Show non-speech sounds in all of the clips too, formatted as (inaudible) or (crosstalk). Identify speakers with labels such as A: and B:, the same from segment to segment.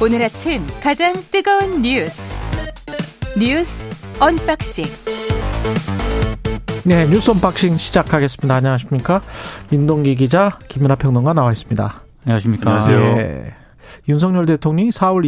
A: 오늘 아침 가장 뜨거운 뉴스 뉴스 unboxing
B: 네 뉴스 unboxing 시작하겠습니다. 안녕하십니까 민동기 기자 김민아 평론가 나와 있습니다.
C: 안녕하십니까.
D: 안녕하세요.
B: 예. 윤석열 대통령이 4월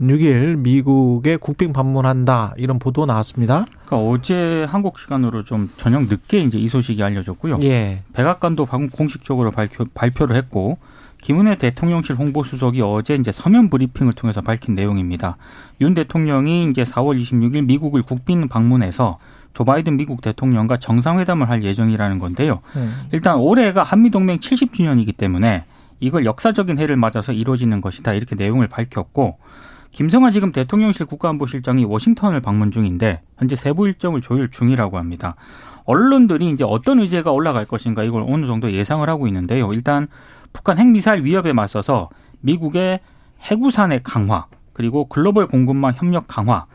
B: 26일 미국에 국빈 방문한다 이런 보도 나왔습니다.
C: 그러니까 어제 한국 시간으로 좀 저녁 늦게 이제 이 소식이 알려졌고요.
B: 예.
C: 백악관도 방금 공식적으로 발표, 발표를 했고 김은혜 대통령실 홍보수석이 어제 이제 서면 브리핑을 통해서 밝힌 내용입니다. 윤 대통령이 이제 4월 26일 미국을 국빈 방문해서 조 바이든 미국 대통령과 정상회담을 할 예정이라는 건데요.
B: 음.
C: 일단 올해가 한미동맹 70주년이기 때문에 이걸 역사적인 해를 맞아서 이루어지는 것이다 이렇게 내용을 밝혔고 김성환 지금 대통령실 국가안보실장이 워싱턴을 방문 중인데 현재 세부 일정을 조율 중이라고 합니다. 언론들이 이제 어떤 의제가 올라갈 것인가 이걸 어느 정도 예상을 하고 있는데요. 일단 북한 핵미사일 위협에 맞서서 미국의 해구산의 강화 그리고 글로벌 공급망 협력 강화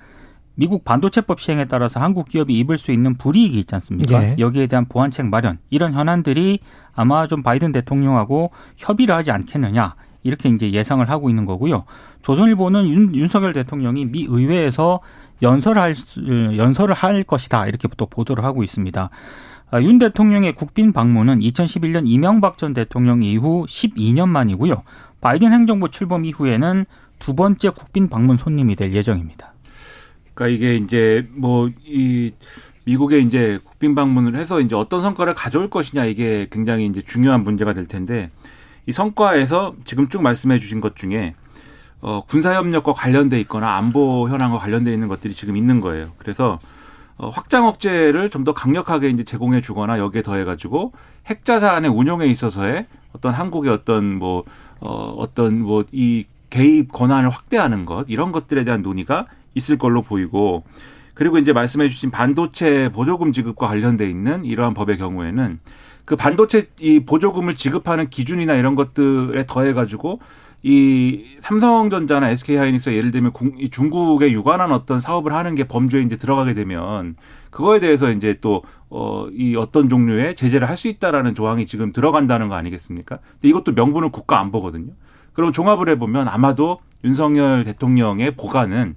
C: 미국 반도체법 시행에 따라서 한국 기업이 입을 수 있는 불이익이 있지 않습니까?
B: 예.
C: 여기에 대한 보완책 마련 이런 현안들이 아마 좀 바이든 대통령하고 협의를 하지 않겠느냐 이렇게 이제 예상을 하고 있는 거고요. 조선일보는 윤, 윤석열 대통령이 미 의회에서 연설할 수- 연설을 할 것이다 이렇게 또 보도를 하고 있습니다. 아, 윤 대통령의 국빈 방문은 2011년 이명박 전 대통령 이후 12년 만이고요. 바이든 행정부 출범 이후에는 두 번째 국빈 방문 손님이 될 예정입니다.
D: 그러니까 이게 이제 뭐 이 미국에 이제 국빈 방문을 해서 이제 어떤 성과를 가져올 것이냐 이게 굉장히 이제 중요한 문제가 될 텐데 이 성과에서 지금 쭉 말씀해 주신 것 중에 어 군사 협력과 관련돼 있거나 안보 현안과 관련돼 있는 것들이 지금 있는 거예요. 그래서 어 확장 억제를 좀 더 강력하게 이제 제공해 주거나 여기에 더해 가지고 핵 자산의 운용에 있어서의 어떤 한국의 어떤 뭐 어, 어떤 뭐 이 개입 권한을 확대하는 것 이런 것들에 대한 논의가 있을 걸로 보이고 그리고 이제 말씀해 주신 반도체 보조금 지급과 관련돼 있는 이러한 법의 경우에는 그 반도체 이 보조금을 지급하는 기준이나 이런 것들에 더해 가지고 이 삼성전자나 SK하이닉스 예를 들면 국- 이 중국에 유관한 어떤 사업을 하는 게 범주에 이제 들어가게 되면 그거에 대해서 이제 또 어 이 어떤 종류의 제재를 할 수 있다라는 조항이 지금 들어간다는 거 아니겠습니까? 근데 이것도 명분은 국가 안보거든요. 그럼 종합을 해보면 아마도 윤석열 대통령의 보관은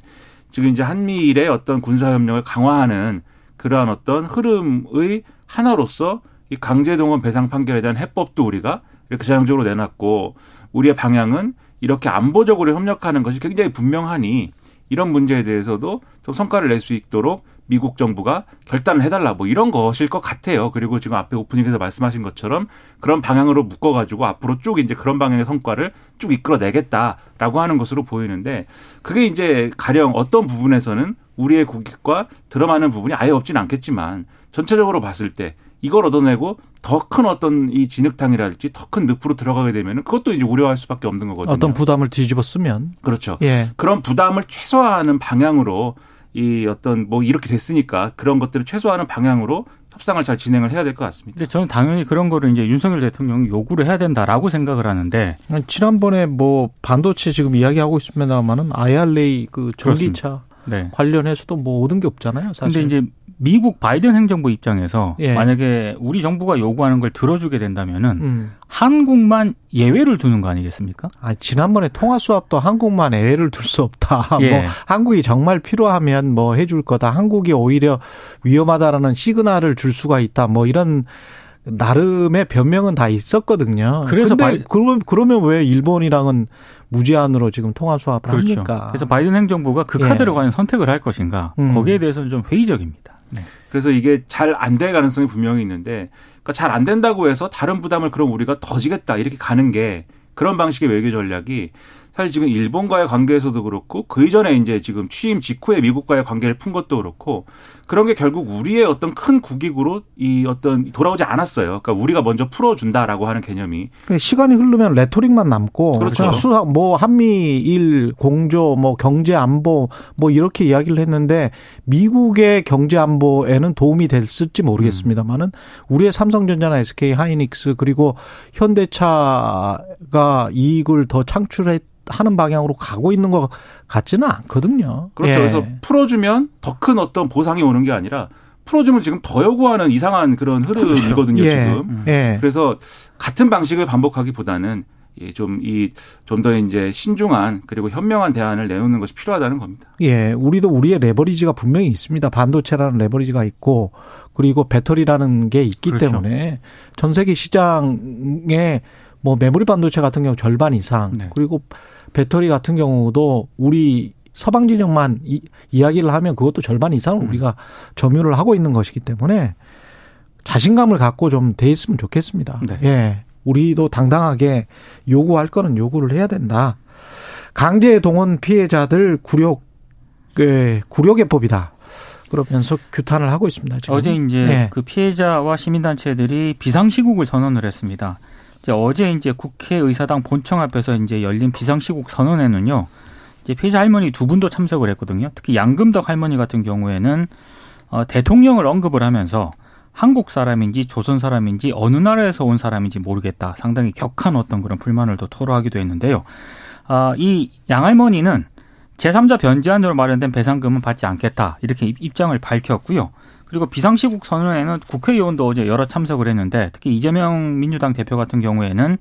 D: 지금 이제 한미일의 어떤 군사협력을 강화하는 그러한 어떤 흐름의 하나로서 이 강제동원 배상 판결에 대한 해법도 우리가 이렇게 전향적으로 내놨고 우리의 방향은 이렇게 안보적으로 협력하는 것이 굉장히 분명하니 이런 문제에 대해서도 좀 성과를 낼 수 있도록 미국 정부가 결단을 해달라 뭐 이런 것일 것 같아요. 그리고 지금 앞에 오프닝에서 말씀하신 것처럼 그런 방향으로 묶어가지고 앞으로 쭉 이제 그런 방향의 성과를 쭉 이끌어내겠다라고 하는 것으로 보이는데 그게 이제 가령 어떤 부분에서는 우리의 국익과 들어맞는 부분이 아예 없진 않겠지만 전체적으로 봤을 때 이걸 얻어내고 더 큰 어떤 이 진흙탕이랄지 더 큰 늪으로 들어가게 되면 은 그것도 이제 우려할 수밖에 없는 거거든요.
B: 어떤 부담을 뒤집어 쓰면
D: 그렇죠.
B: 예.
D: 그런 부담을 최소화하는 방향으로 이 어떤 뭐 이렇게 됐으니까 그런 것들을 최소화하는 방향으로 협상을 잘 진행을 해야 될 것 같습니다.
C: 근데 저는 당연히 그런 거를 이제 윤석열 대통령이 요구를 해야 된다라고 생각을 하는데
B: 지난번에 뭐 반도체 지금 이야기하고 있습니다만은 IRA 그 전기차
C: 네.
B: 관련해서도 뭐 얻은 게 없잖아요. 사실.
C: 근데 이제 미국 바이든 행정부 입장에서
B: 예.
C: 만약에 우리 정부가 요구하는 걸 들어주게 된다면은
B: 음.
C: 한국만 예외를 두는 거 아니겠습니까?
B: 아, 지난번에 통화 수합도 한국만 예외를 둘 수 없다. (laughs)
C: 예.
B: 뭐 한국이 정말 필요하면 뭐 해줄 거다. 한국이 오히려 위험하다라는 시그널을 줄 수가 있다. 뭐 이런 나름의 변명은 다 있었거든요.
C: 그래서 바이-
B: 그러면 그러면 왜 일본이랑은 무제한으로 지금 통화 swap을
C: 그렇죠.
B: 합니까?
C: 그래서 바이든 행정부가 그
B: 예.
C: 카드를 과연 선택을 할 것인가
B: 음.
C: 거기에 대해서는 좀 회의적입니다. 네.
D: 그래서 이게 잘 안 될 가능성이 분명히 있는데 그러니까 잘 안 된다고 해서 다른 부담을 그럼 우리가 더 지겠다 이렇게 가는 게 그런 방식의 외교 전략이 사실 지금 일본과의 관계에서도 그렇고 그 이전에 이제 지금 취임 직후에 미국과의 관계를 푼 것도 그렇고 그런 게 결국 우리의 어떤 큰 국익으로 이 어떤 돌아오지 않았어요. 그러니까 우리가 먼저 풀어준다라고 하는 개념이
B: 그러니까 시간이 흐르면 레토릭만 남고
D: 그렇죠.
B: 수사 뭐 한미일 공조 뭐 경제 안보 뭐 이렇게 이야기를 했는데 미국의 경제 안보에는 도움이 됐을지 모르겠습니다만은 우리의 삼성전자나 SK 하이닉스 그리고 현대차가 이익을 더 창출해 하는 방향으로 가고 있는 것 같지는 않거든요.
D: 그렇죠.
B: 예.
D: 그래서 풀어주면 더 큰 어떤 보상이 오는 게 아니라 풀어주면 지금 더 요구하는 이상한 그런 흐름이거든요.
B: 예.
D: 지금.
B: 예.
D: 그래서 같은 방식을 반복하기보다는 좀이좀더 이제 신중한 그리고 현명한 대안을 내놓는 것이 필요하다는 겁니다.
B: 예, 우리도 우리의 레버리지가 분명히 있습니다. 반도체라는 레버리지가 있고 그리고 배터리라는 게 있기 그렇죠. 때문에 전 세계 시장에 뭐 메모리 반도체 같은 경우 절반 이상 네. 그리고 배터리 같은 경우도 우리 서방 진영만 이, 이야기를 하면 그것도 절반 이상을 음. 우리가 점유를 하고 있는 것이기 때문에 자신감을 갖고 좀 돼 있으면 좋겠습니다. 네. 예. 우리도 당당하게 요구할 거는 요구를 해야 된다. 강제 동원 피해자들 굴욕 예, 굴욕의법이다. 그러면서 규탄을 하고 있습니다.
C: 지금. 어제 이제 네. 그 피해자와 시민단체들이 비상시국을 선언을 했습니다. 이제 어제 이제 국회의사당 본청 앞에서 이제 열린 비상시국 선언에는요. 이제 피해자 할머니 두 분도 참석을 했거든요. 특히 양금덕 할머니 같은 경우에는 어, 대통령을 언급을 하면서 한국 사람인지 조선 사람인지 어느 나라에서 온 사람인지 모르겠다. 상당히 격한 어떤 그런 불만을 또 토로하기도 했는데요. 아, 이 양할머니는 제3자 변제안으로 마련된 배상금은 받지 않겠다. 이렇게 입장을 밝혔고요. 그리고 비상시국 선언에는 국회의원도 어제 여러 참석을 했는데 특히 이재명 민주당 대표 같은 경우에는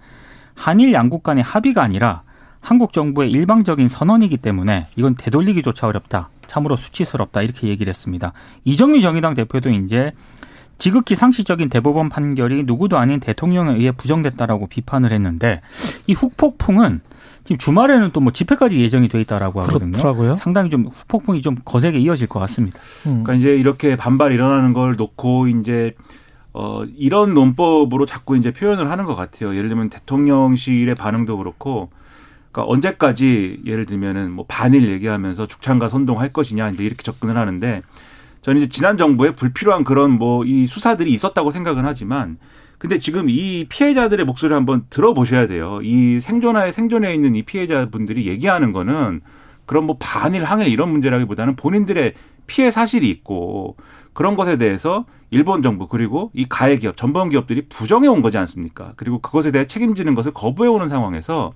C: 한일 양국 간의 합의가 아니라 한국 정부의 일방적인 선언이기 때문에 이건 되돌리기조차 어렵다. 참으로 수치스럽다. 이렇게 얘기를 했습니다. 이정미 정의당 대표도 이제 지극히 상식적인 대법원 판결이 누구도 아닌 대통령에 의해 부정됐다라고 비판을 했는데 이 후폭풍은 지금 주말에는 또 뭐 집회까지 예정이 돼 있다라고 하거든요.
B: 그렇더라고요.
C: 상당히 좀 후폭풍이 좀 거세게 이어질 것 같습니다.
D: 음. 그러니까 이제 이렇게 반발이 일어나는 걸 놓고 이제 어 이런 논법으로 자꾸 이제 표현을 하는 것 같아요. 예를 들면 대통령실의 반응도 그렇고 그러니까 언제까지 예를 들면은 뭐 반일 얘기하면서 죽창과 선동할 것이냐 이제 이렇게 접근을 하는데 저는 이제 지난 정부에 불필요한 그런 뭐 이 수사들이 있었다고 생각은 하지만 근데 지금 이 피해자들의 목소리를 한번 들어보셔야 돼요. 이 생존하에 생존해 있는 이 피해자분들이 얘기하는 거는 그런 뭐 반일 항일 이런 문제라기보다는 본인들의 피해 사실이 있고 그런 것에 대해서 일본 정부 그리고 이 가해 기업 전범 기업들이 부정해 온 거지 않습니까? 그리고 그것에 대해 책임지는 것을 거부해 오는 상황에서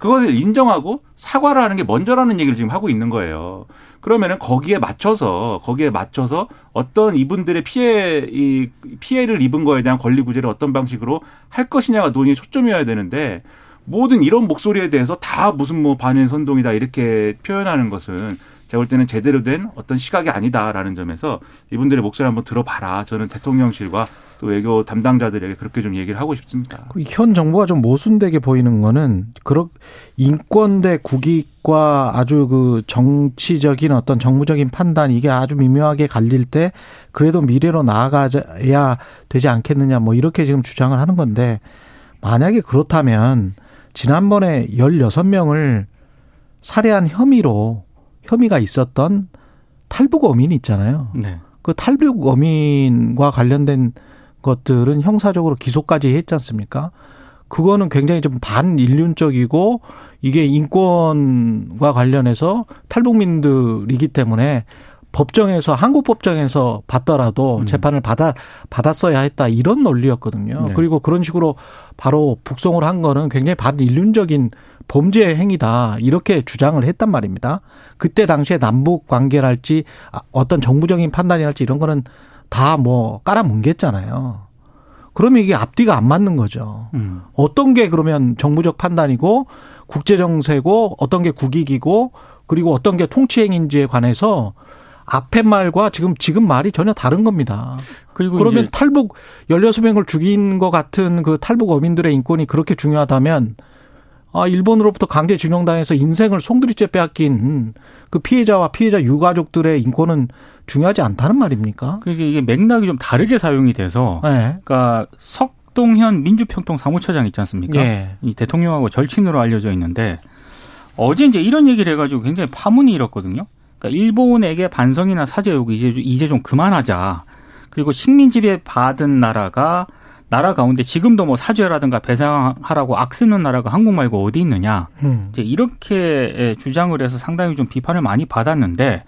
D: 그것을 인정하고 사과를 하는 게 먼저라는 얘기를 지금 하고 있는 거예요. 그러면은 거기에 맞춰서 거기에 맞춰서 어떤 이분들의 피해 이 피해를 입은 거에 대한 권리 구제를 어떤 방식으로 할 것이냐가 논의의 초점이어야 되는데 모든 이런 목소리에 대해서 다 무슨 뭐 반일 선동이다 이렇게 표현하는 것은 제가 볼 때는 제대로 된 어떤 시각이 아니다라는 점에서 이분들의 목소리 한번 들어봐라. 저는 대통령실과 또 외교 담당자들에게 그렇게 좀 얘기를 하고 싶습니다.
B: 현 정부가 좀 모순되게 보이는 거는 그런 인권 대 국익과 아주 그 정치적인 어떤 정무적인 판단 이게 아주 미묘하게 갈릴 때 그래도 미래로 나아가야 되지 않겠느냐 뭐 이렇게 지금 주장을 하는 건데 만약에 그렇다면 지난번에 16명을 살해한 혐의로 혐의가 있었던 탈북 어민 있잖아요. 네. 그 탈북 어민과 관련된 것들은 형사적으로 기소까지 했지 않습니까? 그거는 굉장히 좀 반인륜적이고 이게 인권과 관련해서 탈북민들이기 때문에 법정에서 한국 법정에서 받더라도 음. 재판을 받아 받았어야 했다 이런 논리였거든요. 네. 그리고 그런 식으로 바로 북송을 한 거는 굉장히 반인륜적인 범죄 행위다 이렇게 주장을 했단 말입니다. 그때 당시에 남북 관계랄지 어떤 정부적인 판단이랄지 이런 거는 다 뭐 깔아뭉갰잖아요. 그러면 이게 앞뒤가 안 맞는 거죠. 음. 어떤 게 그러면 정부적 판단이고 국제 정세고 어떤 게 국익이고 그리고 어떤 게 통치행인지에 관해서 앞에 말과 지금 지금 말이 전혀 다른 겁니다. 그리고 그러면 탈북 16명을 죽인 것 같은 그 탈북 어민들의 인권이 그렇게 중요하다면 아, 일본으로부터 강제 진용당해서 인생을 송두리째 빼앗긴 그 피해자와 피해자 유가족들의 인권은 중요하지 않다는 말입니까?
C: 그게 이게 맥락이 좀 다르게 사용이 돼서, 네. 그러니까 석동현 민주평통 사무처장 있지 않습니까? 네. 이 대통령하고 절친으로 알려져 있는데 어제 이제 이런 얘기를 해가지고 굉장히 파문이 일었거든요. 그러니까 일본에게 반성이나 사죄 요구 이제 이제 좀 그만하자. 그리고 식민 지배 받은 나라가 나라 가운데 지금도 뭐 사죄라든가 배상하라고 악쓰는 나라가 한국 말고 어디 있느냐. 음. 이제 이렇게 주장을 해서 상당히 좀 비판을 많이 받았는데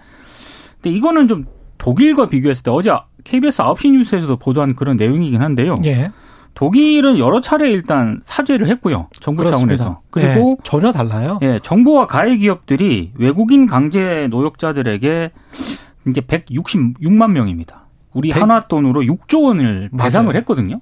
C: 근데 이거는 좀 독일과 비교했을 때 어제 KBS 9시 뉴스에서도 보도한 그런 내용이긴 한데요. 예. 독일은 여러 차례 일단 사죄를 했고요. 정부 그렇습니다. 차원에서. 그리고 예,
B: 전혀 달라요.
C: 예, 정부와 가해 기업들이 외국인 강제 노역자들에게 이제 166만 명입니다. 우리 100... 한화 돈으로 6조 원을 배상을 맞아요. 했거든요.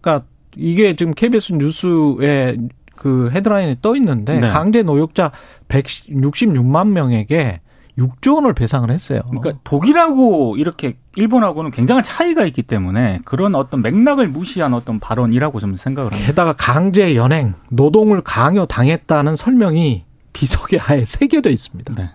B: 그러니까 이게 지금 KBS 뉴스에 그 헤드라인에 떠 있는데
C: 네.
B: 강제 노역자 166만 명에게 6조 원을 배상을 했어요.
C: 그러니까 독일하고 이렇게 일본하고는 굉장한 차이가 있기 때문에 그런 어떤 맥락을 무시한 어떤 발언이라고 좀 생각을 합니다.
B: 게다가 강제 연행, 노동을 강요 당했다는 설명이 비석에 아예 새겨져 있습니다.
C: 네.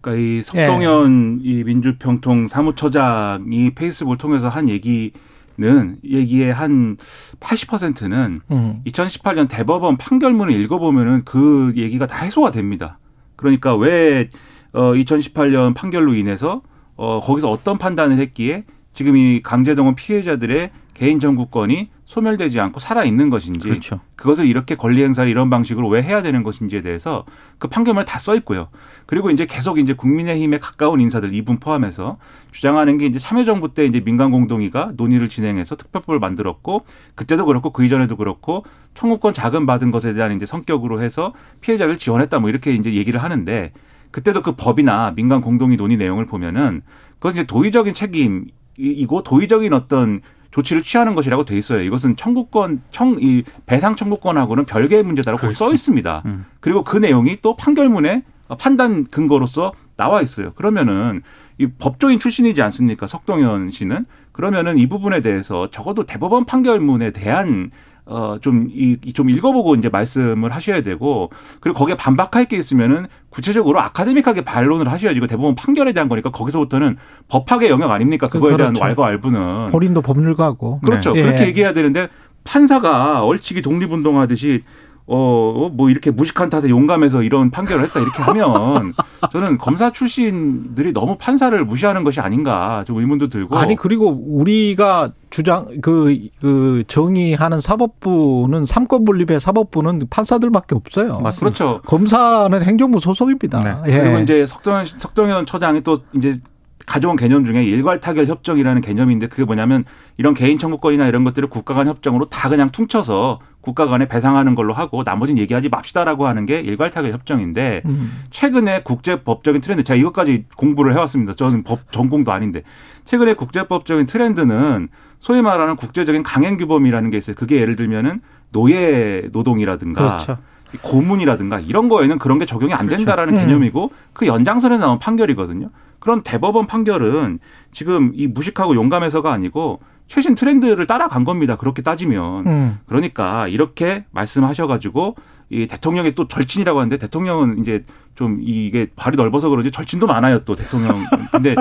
D: 그러니까 이 석동현 이 민주평통 사무처장이 페이스북을 통해서 한 얘기 는 얘기의 한 80%는
B: 음.
D: 2018년 대법원 판결문을 읽어보면은 그 얘기가 다 해소가 됩니다. 그러니까 왜 어, 2018년 판결로 인해서 어, 거기서 어떤 판단을 했기에 지금 이 강제동원 피해자들의 개인 정구권이 소멸되지 않고 살아 있는 것인지
C: 그렇죠.
D: 그것을 이렇게 권리 행사를 이런 방식으로 왜 해야 되는 것인지에 대해서 그 판결문에 다 써 있고요. 그리고 이제 계속 이제 국민의힘에 가까운 인사들 이분 포함해서 주장하는 게 이제 참여정부 때 이제 민간 공동위가 논의를 진행해서 특별법을 만들었고 그때도 그렇고 그 이전에도 그렇고 청구권 자금 받은 것에 대한 이제 성격으로 해서 피해자를 지원했다 뭐 이렇게 이제 얘기를 하는데 그때도 그 법이나 민간 공동위 논의 내용을 보면은 그건 이제 도의적인 책임 이고 도의적인 어떤 조치를 취하는 것이라고 돼 있어요. 이것은 청구권 청 이 배상 청구권하고는 별개의 문제다라고 거기 써 있습니다.
C: 음.
D: 그리고 그 내용이 또 판결문에 판단 근거로서 나와 있어요. 그러면은 이 법조인 출신이지 않습니까? 석동현 씨는 그러면은 이 부분에 대해서 적어도 대법원 판결문에 대한 어좀이좀 읽어보고 이제 말씀을 하셔야 되고 그리고 거기에 반박할 게 있으면은 구체적으로 아카데믹하게 반론을 하셔야지 이거 대법원 판결에 대한 거니까 거기서부터는 법학의 영역 아닙니까? 그거에 대한
B: 그렇죠.
D: 왈가왈부는
B: 본인도 법률가고.
D: 그렇죠.
B: 네.
D: 그렇게
B: 예.
D: 얘기해야 되는데 판사가 얼치기 독립운동하듯이 어, 뭐 이렇게 무식한 탓에 용감해서 이런 판결을 했다 이렇게 하면 (laughs) 저는 검사 출신들이 너무 판사를 무시하는 것이 아닌가 좀 의문도 들고
B: 아니 그리고 우리가 주장 그 그 정의하는 사법부는 삼권 분립의 사법부는 판사들밖에 없어요.
C: 맞습니다.
D: 그렇죠.
B: 검사는 행정부 소속입니다. 예.
D: 그리고 이제 석동현, 석동현 처장이 또 이제 가져온 개념 중에 일괄 타결 협정이라는 개념인데 그게 뭐냐면 이런 개인 청구권이나 이런 것들을 국가 간 협정으로 다 그냥 퉁쳐서 국가 간에 배상하는 걸로 하고 나머지는 얘기하지 맙시다라고 하는 게 일괄 타결 협정인데
B: 음.
D: 최근에 국제법적인 트렌드 제가 이것까지 공부를 해왔습니다. 저는 법 전공도 아닌데 최근에 국제법적인 트렌드는 소위 말하는 국제적인 강행 규범이라는 게 있어요. 그게 예를 들면은 노예 노동이라든가
B: 그렇죠.
D: 고문이라든가 이런 거에는 그런 게 적용이 안 된다라는
B: 음.
D: 개념이고 그 연장선에서 나온 판결이거든요. 그런 대법원 판결은 지금 이 무식하고 용감해서가 아니고 최신 트렌드를 따라간 겁니다. 그렇게 따지면.
B: 음.
D: 그러니까 이렇게 말씀하셔가지고 이 대통령이 또 절친이라고 하는데 대통령은 이제 좀 이게 발이 넓어서 그런지 절친도 많아요 또 대통령. 근데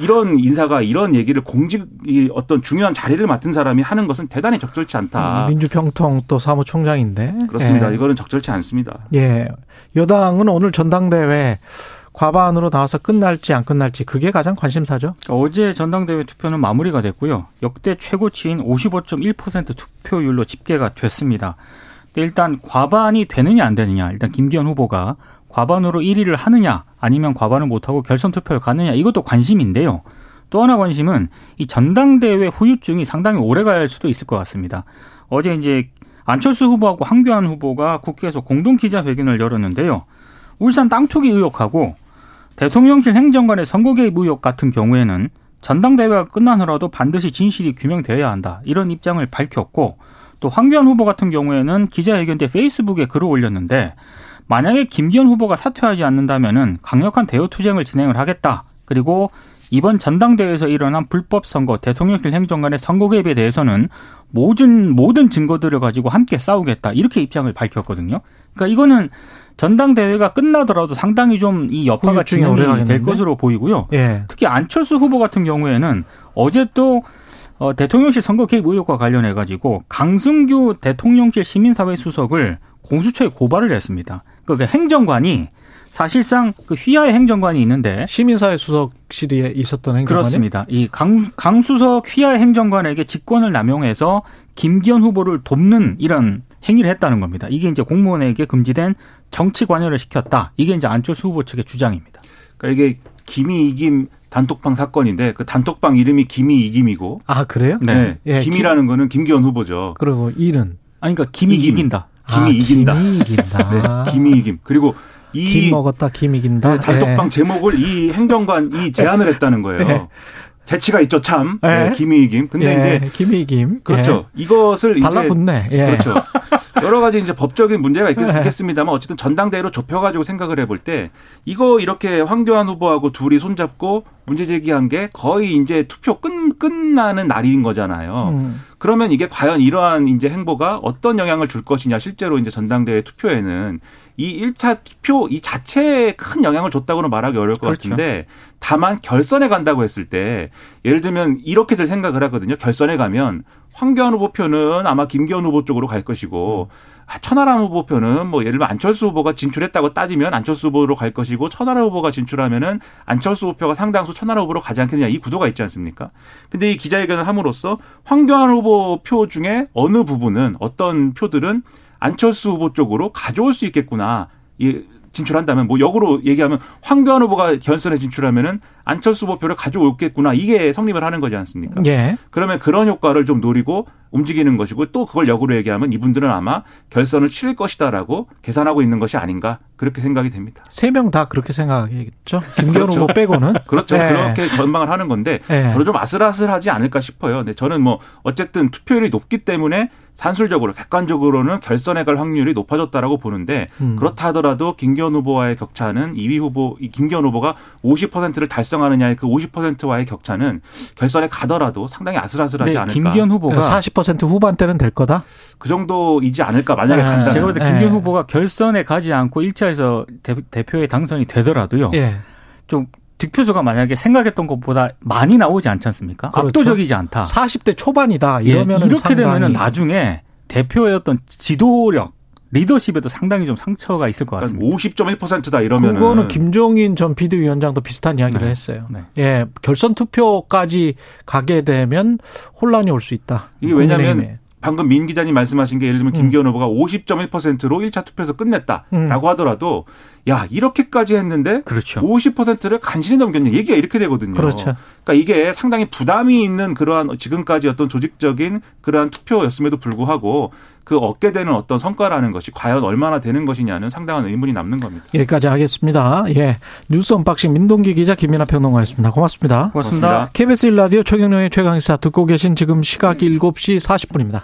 D: 이런 인사가 이런 얘기를 공직 이 어떤 중요한 자리를 맡은 사람이 하는 것은 대단히 적절치 않다.
B: 민주평통 또 사무총장인데.
D: 그렇습니다.
B: 예.
D: 이거는 적절치 않습니다.
B: 예. 여당은 오늘 전당대회 과반으로 나와서 끝날지 안 끝날지 그게 가장 관심사죠.
C: 어제 전당대회 투표는 마무리가 됐고요. 역대 최고치인 55.1% 투표율로 집계가 됐습니다. 일단 과반이 되느냐 안 되느냐. 일단 김기현 후보가 과반으로 1위를 하느냐 아니면 과반을 못하고 결선 투표를 가느냐 이것도 관심인데요. 또 하나 관심은 이 전당대회 후유증이 상당히 오래 갈 수도 있을 것 같습니다. 어제 이제 안철수 후보하고 황교안 후보가 국회에서 공동 기자회견을 열었는데요. 울산 땅 투기 의혹하고 대통령실 행정관의 선거 개입 의혹 같은 경우에는 전당대회가 끝나더라도 반드시 진실이 규명되어야 한다. 이런 입장을 밝혔고 또 황교안 후보 같은 경우에는 기자회견 때 페이스북에 글을 올렸는데 만약에 김기현 후보가 사퇴하지 않는다면은 강력한 대여 투쟁을 진행을 하겠다. 그리고 이번 전당대회에서 일어난 불법 선거, 대통령실 행정관의 선거 개입에 대해서는 모든 모든 증거들을 가지고 함께 싸우겠다. 이렇게 입장을 밝혔거든요. 그러니까 이거는 전당대회가 끝나더라도 상당히 좀 이 여파가 진행이
B: 오래
C: 될? 것으로 보이고요.
B: 예.
C: 특히 안철수 후보 같은 경우에는 어제 또 어, 대통령실 선거 개입 의혹과 관련해 가지고 강승규 대통령실 시민사회 수석을 공수처에 고발을 했습니다. 그 행정관이 사실상 그 휘하의 행정관이 있는데
B: 시민사회 수석실에 있었던 행정관이
C: 그렇습니다. 이 강, 강수석 휘하의 행정관에게 직권을 남용해서 김기현 후보를 돕는 이런 행위를 했다는 겁니다. 이게 이제 공무원에게 금지된 정치 관여를 시켰다. 이게 이제 안철수 후보 측의 주장입니다.
D: 그러니까 이게 김이 이김 단톡방 사건인데 그 단톡방 이름이 김이 이김이고
B: 아 그래요?
C: 네.
B: 예,
D: 김이라는 거는 김기현 후보죠.
B: 그리고 일은
C: 아니 그러니까 김이
D: 이김.
C: 이긴다.
D: 김이
B: 아,
D: 이긴다.
B: 김이 이긴다. (laughs)
D: 네, 김이 이김. 그리고
B: 이김 먹었다 김 이긴다.
D: 네, 단톡방
B: 예.
D: 제목을 이 행정관 이 제안을 했다는 거예요.
B: 네.
D: 재치가 있죠 참.
B: 네.
D: 네, 김이 이김. 근데
B: 예,
D: 이제
B: 김이 이김.
D: 그렇죠. 이것을
B: 예.
D: 이제
B: 달라붙네. 예.
D: 그렇죠. 여러 가지 이제 법적인 문제가 있겠,
B: 네.
D: 있겠 습니다만 어쨌든 전당대회로 좁혀가지고 생각을 해볼 때 이거 이렇게 황교안 후보하고 둘이 손잡고 문제 제기한 게 거의 이제 투표 끝, 끝나는 날인 거잖아요.
B: 음.
D: 그러면 이게 과연 이러한 이제 행보가 어떤 영향을 줄 것이냐 실제로 이제 전당대회 투표에는 이 1차 투표 이 자체에 큰 영향을 줬다고는 말하기 어려울 것
C: 그렇죠.
D: 같은데 다만 결선에 간다고 했을 때 예를 들면 이렇게들 생각을 하거든요. 결선에 가면 황교안 후보 표는 아마 김기현 후보 쪽으로 갈 것이고 아, 천하람 후보 표는 뭐 예를 들면 안철수 후보가 진출했다고 따지면 안철수 후보로 갈 것이고 천하람 후보가 진출하면은 안철수 후보가 상당수 천하람 후보로 가지 않겠느냐 이 구도가 있지 않습니까? 근데 이 기자회견을 함으로써 황교안 후보 표 중에 어느 부분은 어떤 표들은 안철수 후보 쪽으로 가져올 수 있겠구나. 이 진출한다면 뭐 역으로 얘기하면 황교안 후보가 결선에 진출하면은 안철수 후보 표를 가져오겠구나. 이게 성립을 하는 거지 않습니까?
B: 예.
D: 그러면 그런 효과를 좀 노리고 움직이는 것이고 또 그걸 역으로 얘기하면 이분들은 아마 결선을 치를 것이다라고 계산하고 있는 것이 아닌가 그렇게 생각이 됩니다.
B: 세 명 다 그렇게 생각하겠죠. 김기현
D: 그렇죠.
B: 후보 빼고는. (laughs)
D: 그렇죠.
B: 네.
D: 그렇게 전망을 하는 건데
B: 네.
D: 저는 좀 아슬아슬하지 않을까 싶어요. 근데 저는 뭐 어쨌든 투표율이 높기 때문에 산술적으로 객관적으로는 결선에 갈 확률이 높아졌다라고 보는데
B: 음.
D: 그렇다 하더라도 김기현 후보와의 격차는 2위 후보 이 김기현 후보가 50%를 달성하느냐의 그 50%와의 격차는 결선에 가더라도 상당히 아슬아슬하지
C: 근데
D: 않을까.
C: 김기현 후보가
B: 40% 후반대는 될 거다.
D: 그 정도이지 않을까 만약에
B: 네.
D: 간다면.
C: 제가 볼때
B: 네.
C: 김기현 후보가 결선에 가지 않고 1차에서 대, 표에 당선이 되더라도요.
B: 예.
C: 좀 득표수가 만약에 생각했던 것보다 많이 나오지 않지 않습니까?
B: 그렇죠.
C: 압도적이지 않다.
B: 40대 초반이다.
C: 예,
B: 이러면
C: 이렇게 되면은 나중에 대표의 어떤 지도력, 리더십에도 상당히 좀 상처가 있을 것
D: 그러니까
C: 같습니다.
D: 50.1%다 이러면은
B: 그거는 김종인 전 비대위원장도 비슷한 이야기를
C: 네.
B: 했어요.
C: 네.
B: 예, 결선 투표까지 가게 되면 혼란이 올 수 있다.
D: 이게 왜냐하면. 방금 민 기자님 말씀하신 게 예를 들면 김기현 후보가 50.1%로 1차 투표에서 끝냈다라고
B: 음.
D: 하더라도 야 이렇게까지 했는데
C: 그렇죠.
D: 50%를 간신히 넘겼냐 얘기가 이렇게 되거든요.
B: 그렇죠.
D: 그러니까 이게 상당히 부담이 있는 그러한 지금까지 어떤 조직적인 그러한 투표였음에도 불구하고 그 얻게 되는 어떤 성과라는 것이 과연 얼마나 되는 것이냐는 상당한 의문이 남는 겁니다.
B: 여기까지 하겠습니다. 예. 뉴스 unboxing 민동기 기자 김민아 평론가였습니다. 고맙습니다.
C: 고맙습니다.
D: 고맙습니다.
B: KBS 1라디오 최경영의 최강시사 듣고 계신 지금 시각 7시 40분입니다.